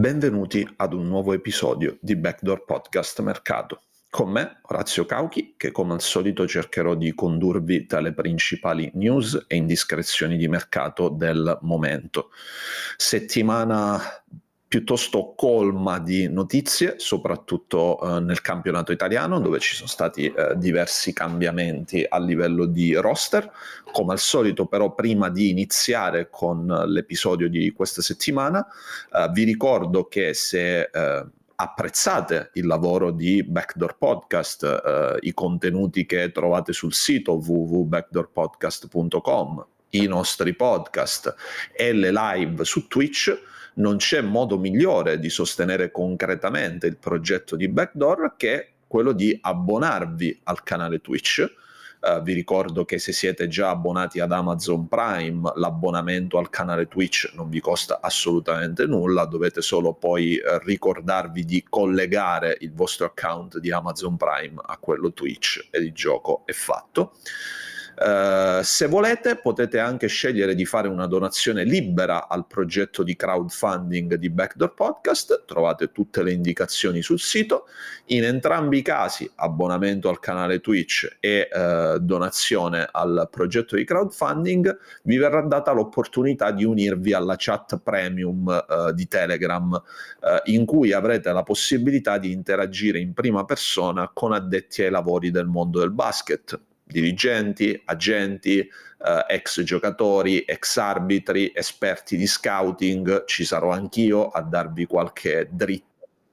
Benvenuti ad un nuovo episodio di Backdoor Podcast Mercato. Con me, Orazio Cauchi, che come al solito cercherò di condurvi tra le principali news e indiscrezioni di mercato del momento. Settimana piuttosto colma di notizie, soprattutto eh, nel campionato italiano, dove ci sono stati eh, diversi cambiamenti a livello di roster. Come al solito, però, prima di iniziare con l'episodio di questa settimana, eh, vi ricordo che se eh, apprezzate il lavoro di Backdoor Podcast, eh, i contenuti che trovate sul sito www.backdoorpodcast.com, i nostri podcast e le live su Twitch, non c'è modo migliore di sostenere concretamente il progetto di Backdoor che quello di abbonarvi al canale Twitch. Uh, vi ricordo che se siete già abbonati ad Amazon Prime, l'abbonamento al canale Twitch non vi costa assolutamente nulla, dovete solo poi uh, ricordarvi di collegare il vostro account di Amazon Prime a quello Twitch e il gioco è fatto. Uh, se volete potete anche scegliere di fare una donazione libera al progetto di crowdfunding di Backdoor Podcast, trovate tutte le indicazioni sul sito. In entrambi i casi, abbonamento al canale Twitch e uh, donazione al progetto di crowdfunding, vi verrà data l'opportunità di unirvi alla chat premium uh, di Telegram, in cui avrete la possibilità di interagire in prima persona con addetti ai lavori del mondo del basket dirigenti, agenti, eh, ex giocatori, ex arbitri, esperti di scouting, ci sarò anch'io a darvi qualche dritto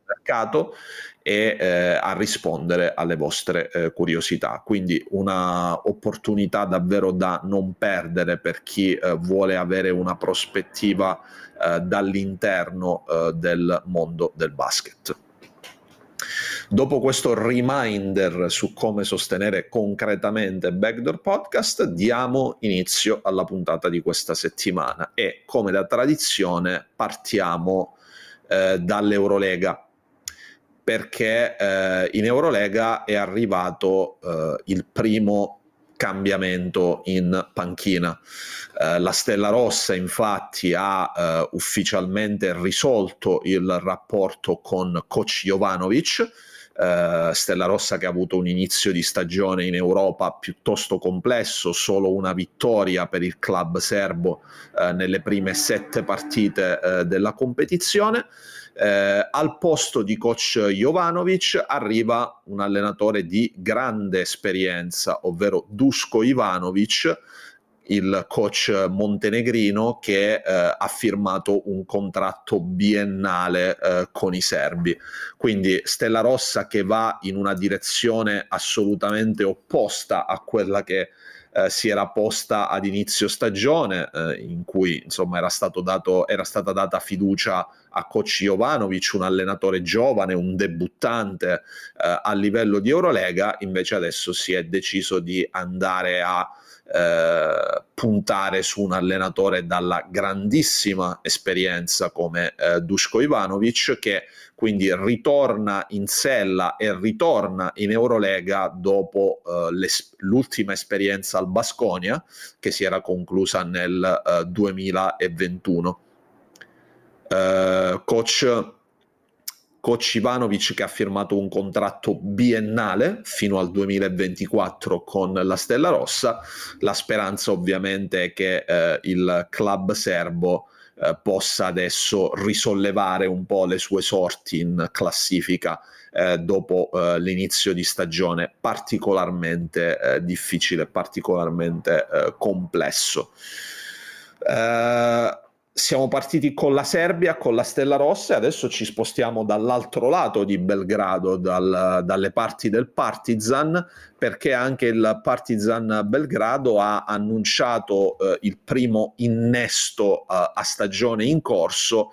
mercato e eh, a rispondere alle vostre eh, curiosità. Quindi una opportunità davvero da non perdere per chi eh, vuole avere una prospettiva eh, dall'interno eh, del mondo del basket. Dopo questo reminder su come sostenere concretamente Backdoor Podcast, diamo inizio alla puntata di questa settimana e come da tradizione partiamo eh, dall'Eurolega perché eh, in Eurolega è arrivato eh, il primo cambiamento in panchina. Eh, la Stella Rossa infatti ha eh, ufficialmente risolto il rapporto con coach Jovanovic Uh, Stella Rossa che ha avuto un inizio di stagione in Europa piuttosto complesso, solo una vittoria per il club serbo uh, nelle prime sette partite uh, della competizione. al posto di coach Jovanovic arriva un allenatore di grande esperienza, ovvero Dusko Ivanovic, il coach montenegrino che eh, ha firmato un contratto biennale eh, con i serbi. Quindi Stella Rossa che va in una direzione assolutamente opposta a quella che eh, si era posta ad inizio stagione, eh, in cui insomma era, dato, era, stata data fiducia a coach Jovanovic, un allenatore giovane, un debuttante eh, a livello di Eurolega, invece adesso si è deciso di andare a eh, puntare su un allenatore dalla grandissima esperienza come eh, Duško Ivanovic che quindi ritorna in sella e ritorna in Eurolega dopo uh, l'ultima esperienza al Basconia che si era conclusa nel uh, 2021. eh, coach coach Ivanovic che ha firmato un contratto biennale fino al 2024 con la Stella Rossa. La speranza ovviamente è che eh, il club serbo eh, possa adesso risollevare un po' le sue sorti in classifica eh, dopo eh, l'inizio di stagione particolarmente eh, difficile, particolarmente eh, complesso. Uh, siamo partiti con la Serbia, con la Stella Rossa e adesso ci spostiamo dall'altro lato di Belgrado, dal, dalle parti del Partizan, perché anche il Partizan Belgrado ha annunciato eh, il primo innesto eh, a stagione in corso,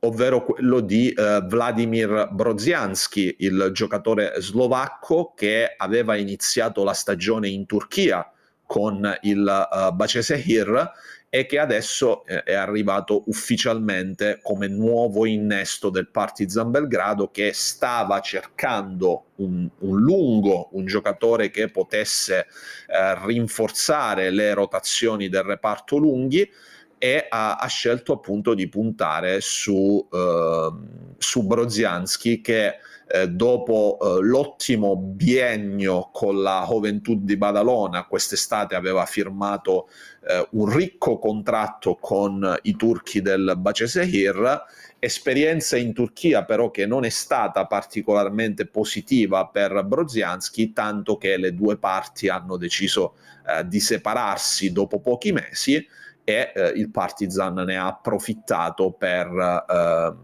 ovvero quello di eh, Vladimir Brozianski, il giocatore slovacco che aveva iniziato la stagione in Turchia con il uh, Bacesehir e che adesso eh, è arrivato ufficialmente come nuovo innesto del Partizan Belgrado che stava cercando un, un lungo, un giocatore che potesse eh, rinforzare le rotazioni del reparto lunghi e ha, ha scelto appunto di puntare su, eh, su Brozianski che eh, dopo eh, l'ottimo biennio con la Juventud di Badalona, quest'estate aveva firmato eh, un ricco contratto con i turchi del Bacesehir, esperienza in Turchia però che non è stata particolarmente positiva per Brozianski, tanto che le due parti hanno deciso eh, di separarsi dopo pochi mesi e eh, il Partizan ne ha approfittato per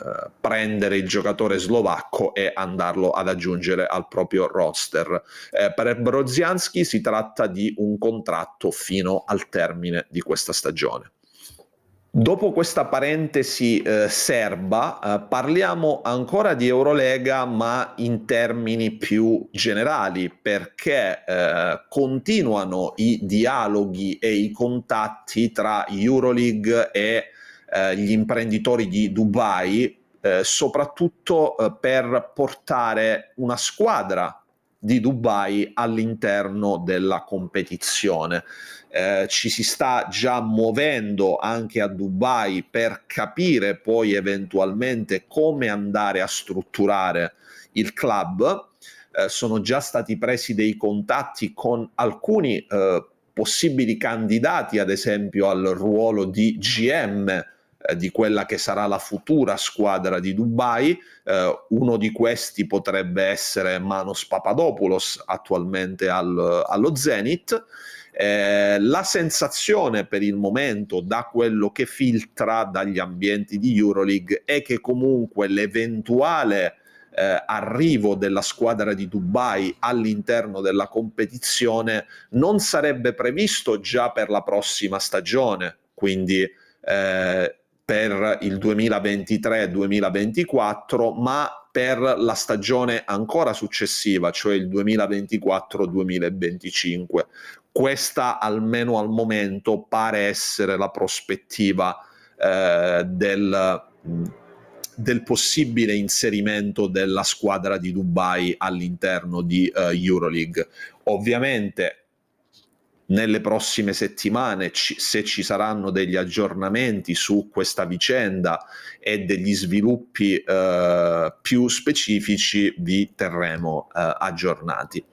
eh, prendere il giocatore slovacco e andarlo ad aggiungere al proprio roster. Eh, per Brozianski si tratta di un contratto fino al termine di questa stagione. Dopo questa parentesi eh, serba, eh, parliamo ancora di Eurolega, ma in termini più generali, perché eh, continuano i dialoghi e i contatti tra Euroleague e eh, gli imprenditori di Dubai, eh, soprattutto eh, per portare una squadra di Dubai all'interno della competizione. Eh, ci si sta già muovendo anche a Dubai per capire poi eventualmente come andare a strutturare il club. Eh, sono già stati presi dei contatti con alcuni eh, possibili candidati, ad esempio al ruolo di GM di quella che sarà la futura squadra di Dubai. Eh, uno di questi potrebbe essere Manos Papadopoulos, attualmente al, allo Zenit. Eh, la sensazione per il momento, da quello che filtra dagli ambienti di Euroleague, è che comunque l'eventuale eh, arrivo della squadra di Dubai all'interno della competizione non sarebbe previsto già per la prossima stagione. Quindi eh, per il 2023-2024, ma per la stagione ancora successiva, cioè il 2024-2025. Questa, almeno al momento, pare essere la prospettiva eh, del, del, possibile inserimento della squadra di Dubai all'interno di uh, Euroleague. Ovviamente nelle prossime settimane, ci, se ci saranno degli aggiornamenti su questa vicenda e degli sviluppi eh, più specifici, vi terremo eh, aggiornati.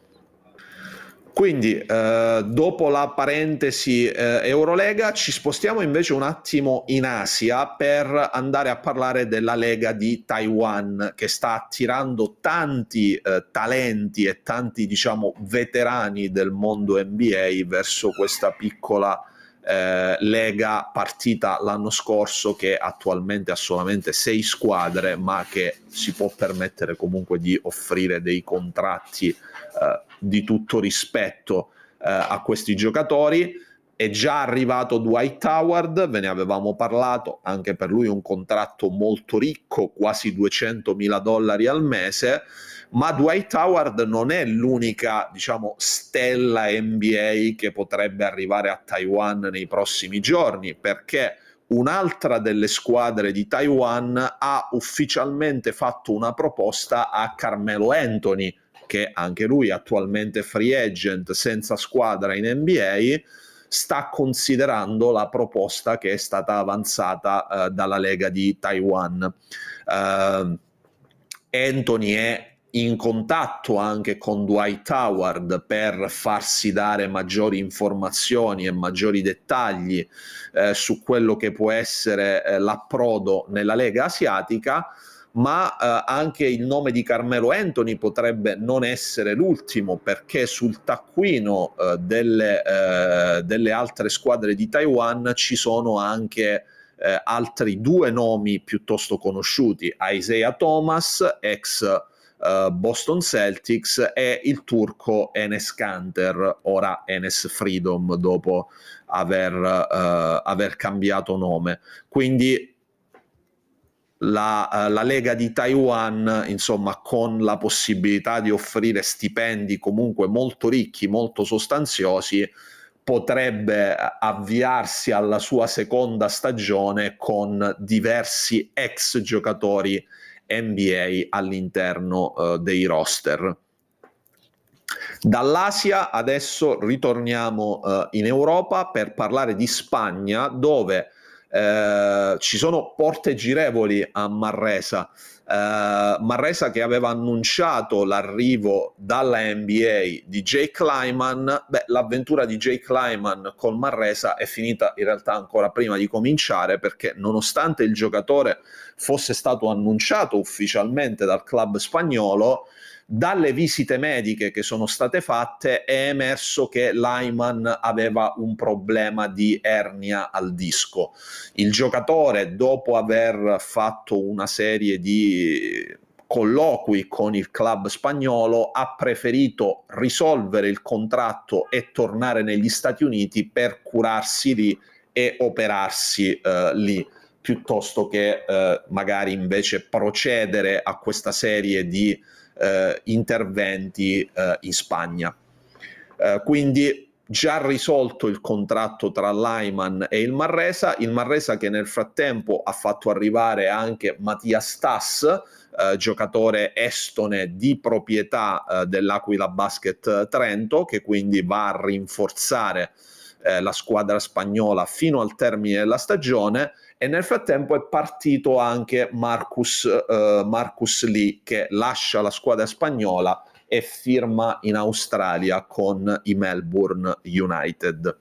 Quindi, eh, dopo la parentesi eh, Eurolega, ci spostiamo invece un attimo in Asia per andare a parlare della Lega di Taiwan, che sta attirando tanti eh, talenti e tanti, diciamo, veterani del mondo NBA verso questa piccola eh, lega partita l'anno scorso che attualmente ha solamente sei squadre ma che si può permettere comunque di offrire dei contratti eh, di tutto rispetto eh, a questi giocatori. È già arrivato Dwight Howard, ve ne avevamo parlato, anche per lui un contratto molto ricco, quasi 200 mila dollari al mese, ma Dwight Howard non è l'unica, diciamo, stella NBA che potrebbe arrivare a Taiwan nei prossimi giorni, perché un'altra delle squadre di Taiwan ha ufficialmente fatto una proposta a Carmelo Anthony, che anche lui attualmente free agent senza squadra in NBA, sta considerando la proposta che è stata avanzata uh, dalla Lega di Taiwan. Uh, Anthony è in contatto anche con Dwight Howard per farsi dare maggiori informazioni e maggiori dettagli eh, su quello che può essere eh, l'approdo nella Lega Asiatica ma eh, anche il nome di Carmelo Anthony potrebbe non essere l'ultimo perché sul taccuino eh, delle, eh, delle, altre squadre di Taiwan ci sono anche eh, altri due nomi piuttosto conosciuti, Isaiah Thomas, ex uh, Boston Celtics e il turco Enes Kanter, ora Enes Freedom dopo aver, uh, aver cambiato nome. Quindi la, uh, la, Lega di Taiwan, insomma, con la possibilità di offrire stipendi comunque molto ricchi, molto sostanziosi, potrebbe avviarsi alla sua seconda stagione con diversi ex giocatori NBA all'interno uh, dei roster. Dall'Asia adesso ritorniamo uh, in Europa per parlare di Spagna dove eh, ci sono porte girevoli a Marresa. Uh, Marresa che aveva annunciato l'arrivo dalla NBA di Jake Lyman, beh, l'avventura di Jake Lyman col Marresa è finita in realtà ancora prima di cominciare perché nonostante il giocatore fosse stato annunciato ufficialmente dal club spagnolo, dalle visite mediche che sono state fatte è emerso che Lyman aveva un problema di ernia al disco. Il giocatore, dopo aver fatto una serie di colloqui con il club spagnolo, ha preferito risolvere il contratto e tornare negli Stati Uniti per curarsi lì e operarsi eh, lì piuttosto che eh, magari invece procedere a questa serie di eh, interventi eh, in Spagna. Eh, quindi già risolto il contratto tra Lyman e il Marresa, il Marresa che nel frattempo ha fatto arrivare anche Mattia Stas, eh, giocatore estone di proprietà eh, dell'Aquila Basket Trento, che quindi va a rinforzare eh, la squadra spagnola fino al termine della stagione e nel frattempo è partito anche Marcus, uh, Marcus Lee che lascia la squadra spagnola e firma in Australia con i Melbourne United.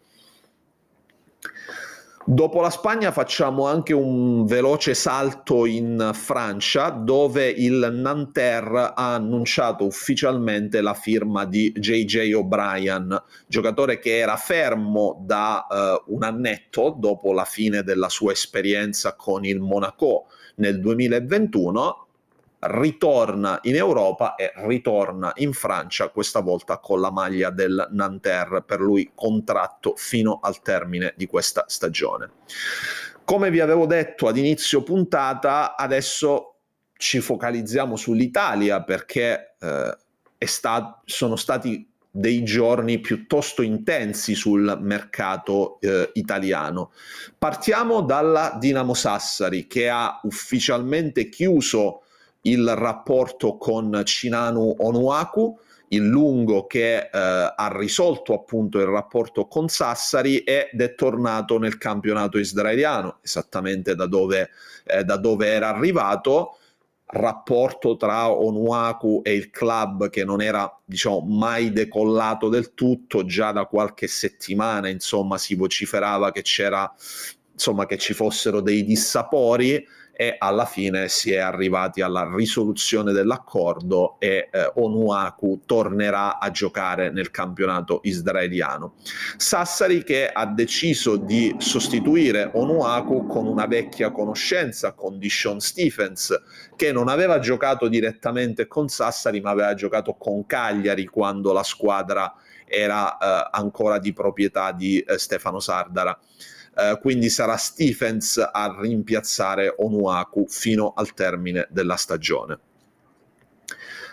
Dopo la Spagna facciamo anche un veloce salto in Francia dove il Nanterre ha annunciato ufficialmente la firma di JJ O'Brien, giocatore che era fermo da uh, un annetto dopo la fine della sua esperienza con il Monaco nel 2021 ritorna in Europa e ritorna in Francia, questa volta con la maglia del Nanterre, per lui contratto fino al termine di questa stagione. Come vi avevo detto ad inizio puntata, adesso ci focalizziamo sull'Italia perché eh, sta- sono stati dei giorni piuttosto intensi sul mercato eh, italiano. Partiamo dalla Dinamo Sassari che ha ufficialmente chiuso il rapporto con Cinanu Onuaku, il lungo che eh, ha risolto appunto il rapporto con Sassari ed è tornato nel campionato israeliano, esattamente da dove, eh, da dove era arrivato. Rapporto tra Onuaku e il club che non era diciamo mai decollato del tutto già da qualche settimana insomma si vociferava che c'era insomma che ci fossero dei dissapori e alla fine si è arrivati alla risoluzione dell'accordo e eh, Onuaku tornerà a giocare nel campionato israeliano. Sassari che ha deciso di sostituire Onuaku con una vecchia conoscenza, con Dishon Stephens, che non aveva giocato direttamente con Sassari ma aveva giocato con Cagliari quando la squadra era eh, ancora di proprietà di eh, Stefano Sardara. Eh, quindi sarà Stephens a rimpiazzare Onuaku fino al termine della stagione.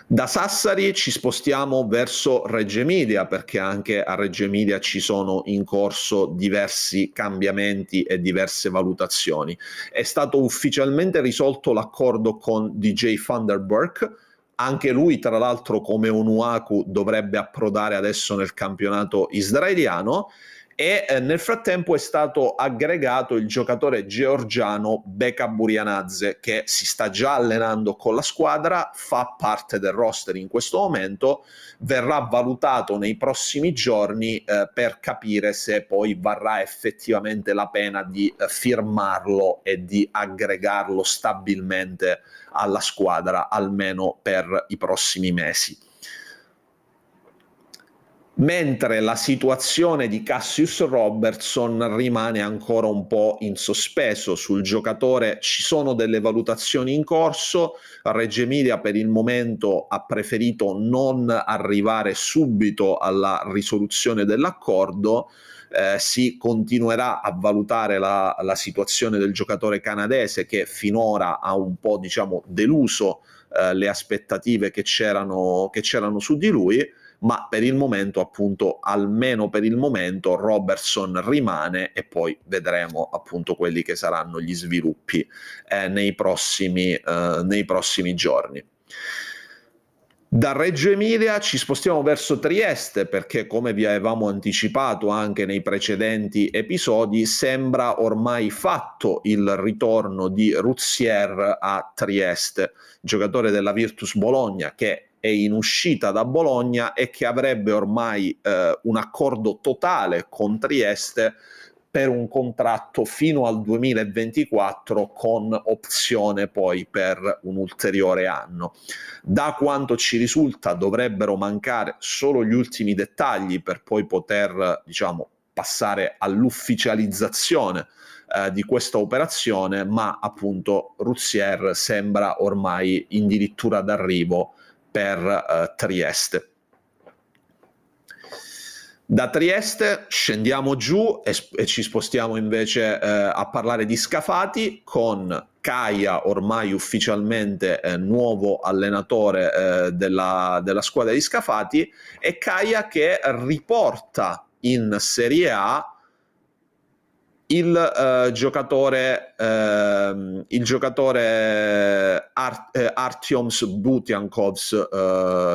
Da Sassari ci spostiamo verso Reggio Emilia perché anche a Reggio Emilia ci sono in corso diversi cambiamenti e diverse valutazioni. È stato ufficialmente risolto l'accordo con DJ Thunderberg, anche lui tra l'altro come Onuaku dovrebbe approdare adesso nel campionato israeliano e eh, nel frattempo è stato aggregato il giocatore georgiano Beka Burianadze che si sta già allenando con la squadra, fa parte del roster in questo momento, verrà valutato nei prossimi giorni eh, per capire se poi varrà effettivamente la pena di eh, firmarlo e di aggregarlo stabilmente alla squadra almeno per i prossimi mesi mentre la situazione di Cassius Robertson rimane ancora un po' in sospeso sul giocatore ci sono delle valutazioni in corso. Reggio Emilia per il momento ha preferito non arrivare subito alla risoluzione dell'accordo. Eh, si continuerà a valutare la, la, situazione del giocatore canadese che finora ha un po' diciamo deluso eh, le aspettative che c'erano, che c'erano su di lui ma per il momento appunto almeno per il momento Robertson rimane e poi vedremo appunto quelli che saranno gli sviluppi eh, nei, prossimi, eh, nei prossimi giorni. Da Reggio Emilia ci spostiamo verso Trieste perché come vi avevamo anticipato anche nei precedenti episodi sembra ormai fatto il ritorno di Ruzier a Trieste, giocatore della Virtus Bologna che è in uscita da Bologna e che avrebbe ormai eh, un accordo totale con Trieste per un contratto fino al 2024 con opzione poi per un ulteriore anno. Da quanto ci risulta dovrebbero mancare solo gli ultimi dettagli per poi poter diciamo passare all'ufficializzazione eh, di questa operazione, ma appunto Ruzier sembra ormai addirittura d'arrivo per uh, Trieste. Da Trieste scendiamo giù e, e ci spostiamo invece eh, a parlare di Scafati con Caia, ormai ufficialmente eh, nuovo allenatore eh, della, della, squadra di Scafati, e Caia che riporta in Serie A il uh, giocatore, uh, il giocatore Art, uh, Artyoms Butiankovs,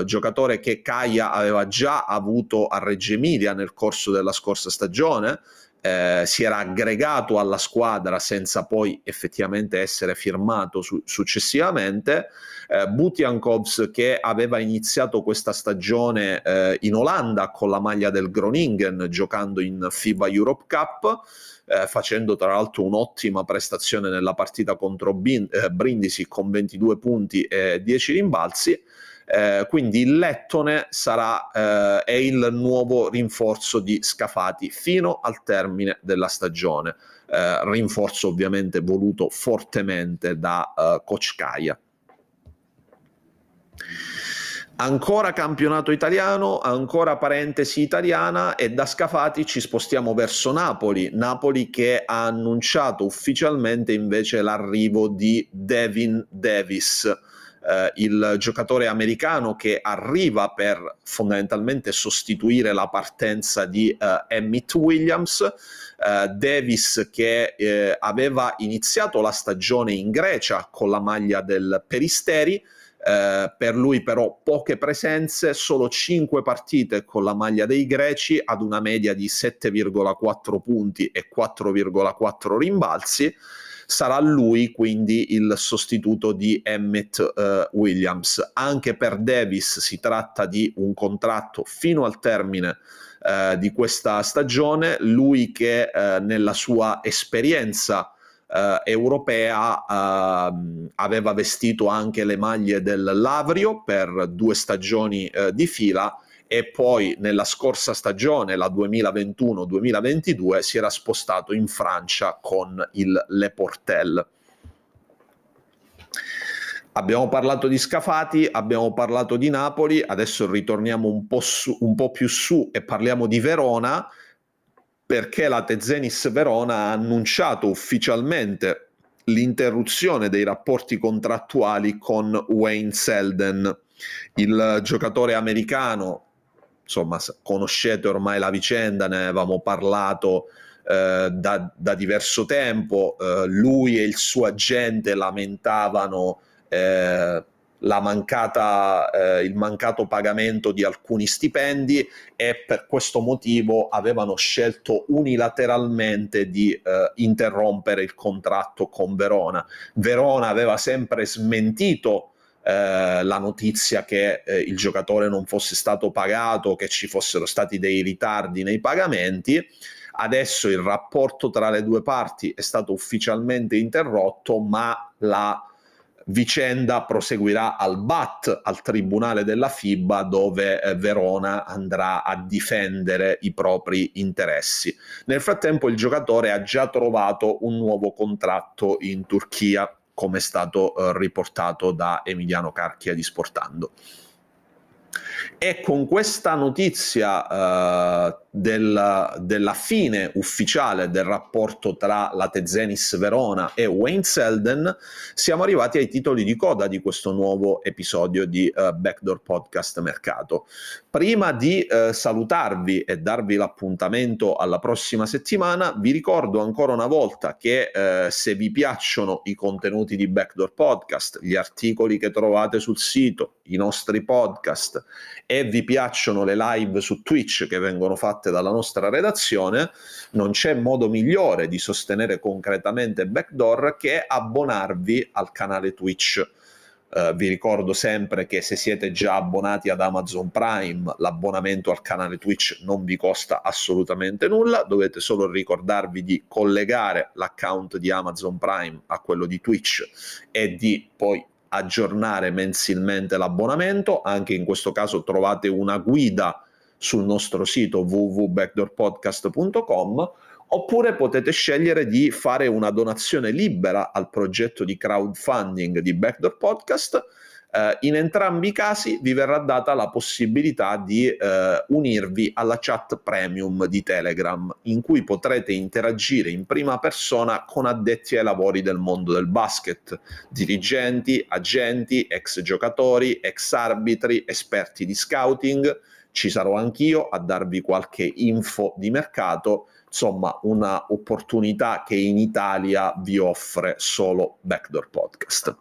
giocatore che Kaya aveva già avuto a Reggio Emilia nel corso della scorsa stagione, eh, si era aggregato alla squadra senza poi effettivamente essere firmato su- successivamente. Eh, Butiankovs che aveva iniziato questa stagione eh, in Olanda con la maglia del Groningen giocando in FIBA Europe Cup eh, facendo tra l'altro un'ottima prestazione nella partita contro Bin- eh, Brindisi con 22 punti e 10 rimbalzi. Eh, quindi il Lettone sarà eh, è il nuovo rinforzo di Scafati fino al termine della stagione. Eh, rinforzo ovviamente voluto fortemente da uh, Coach Kaia. Ancora campionato italiano, ancora parentesi italiana e da Scafati ci spostiamo verso Napoli. Napoli che ha annunciato ufficialmente invece l'arrivo di Devin Davis, eh, il giocatore americano che arriva per fondamentalmente sostituire la partenza di eh, Emmett Williams. Uh, Davis che eh, aveva iniziato la stagione in Grecia con la maglia del Peristeri, eh, per lui però poche presenze, solo 5 partite con la maglia dei greci ad una media di 7,4 punti e 4,4 rimbalzi. Sarà lui quindi il sostituto di Emmett eh, Williams. Anche per Davis si tratta di un contratto fino al termine eh, di questa stagione. Lui che eh, nella sua esperienza eh, europea eh, aveva vestito anche le maglie del Lavrio per due stagioni eh, di fila e poi nella scorsa stagione, la 2021-2022, si era spostato in Francia con il Le Portel. Abbiamo parlato di Scafati, abbiamo parlato di Napoli, adesso ritorniamo un po', su, un po più su e parliamo di Verona perché la Tezenis Verona ha annunciato ufficialmente l'interruzione dei rapporti contrattuali con Wayne Selden, il giocatore americano. Insomma, conoscete ormai la vicenda, ne avevamo parlato eh, da, da, diverso tempo. Eh, lui e il suo agente lamentavano eh, mancata, eh, il mancato pagamento di alcuni stipendi e per questo motivo avevano scelto unilateralmente di eh, interrompere il contratto con Verona. Verona aveva sempre smentito eh, la notizia che eh, il giocatore non fosse stato pagato, che ci fossero stati dei ritardi nei pagamenti. Adesso il rapporto tra le due parti è stato ufficialmente interrotto, ma la vicenda proseguirà al BAT, al Tribunale della FIBA, dove eh, Verona andrà a difendere i propri interessi. Nel frattempo il giocatore ha già trovato un nuovo contratto in Turchia, come è stato eh, riportato da Emiliano Carchia di Sportando. E con questa notizia eh, del, della fine ufficiale del rapporto tra la Tezenis Verona e Wayne Selden, siamo arrivati ai titoli di coda di questo nuovo episodio di uh, Backdoor Podcast Mercato. Prima di uh, salutarvi e darvi l'appuntamento alla prossima settimana, vi ricordo ancora una volta che uh, se vi piacciono i contenuti di Backdoor Podcast, gli articoli che trovate sul sito, i nostri podcast e vi piacciono le live su Twitch che vengono fatte dalla nostra redazione, non c'è modo migliore di sostenere concretamente Backdoor che abbonarvi al canale Twitch. Uh, vi ricordo sempre che se siete già abbonati ad Amazon Prime, l'abbonamento al canale Twitch non vi costa assolutamente nulla, dovete solo ricordarvi di collegare l'account di Amazon Prime a quello di Twitch e di poi aggiornare mensilmente l'abbonamento, anche in questo caso trovate una guida sul nostro sito www.backdoorpodcast.com oppure potete scegliere di fare una donazione libera al progetto di crowdfunding di Backdoor Podcast Uh, in entrambi i casi vi verrà data la possibilità di uh, unirvi alla chat premium di Telegram, in cui potrete interagire in prima persona con addetti ai lavori del mondo del basket, dirigenti, agenti, ex giocatori, ex arbitri, esperti di scouting. Ci sarò anch'io a darvi qualche info di mercato, insomma, una opportunità che in Italia vi offre solo Backdoor Podcast.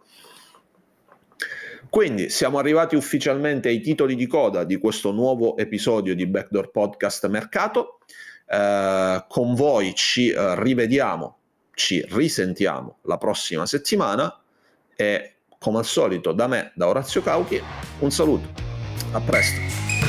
Quindi siamo arrivati ufficialmente ai titoli di coda di questo nuovo episodio di Backdoor Podcast Mercato. Eh, con voi ci eh, rivediamo, ci risentiamo la prossima settimana e come al solito da me, da Orazio Cauchi, un saluto. A presto.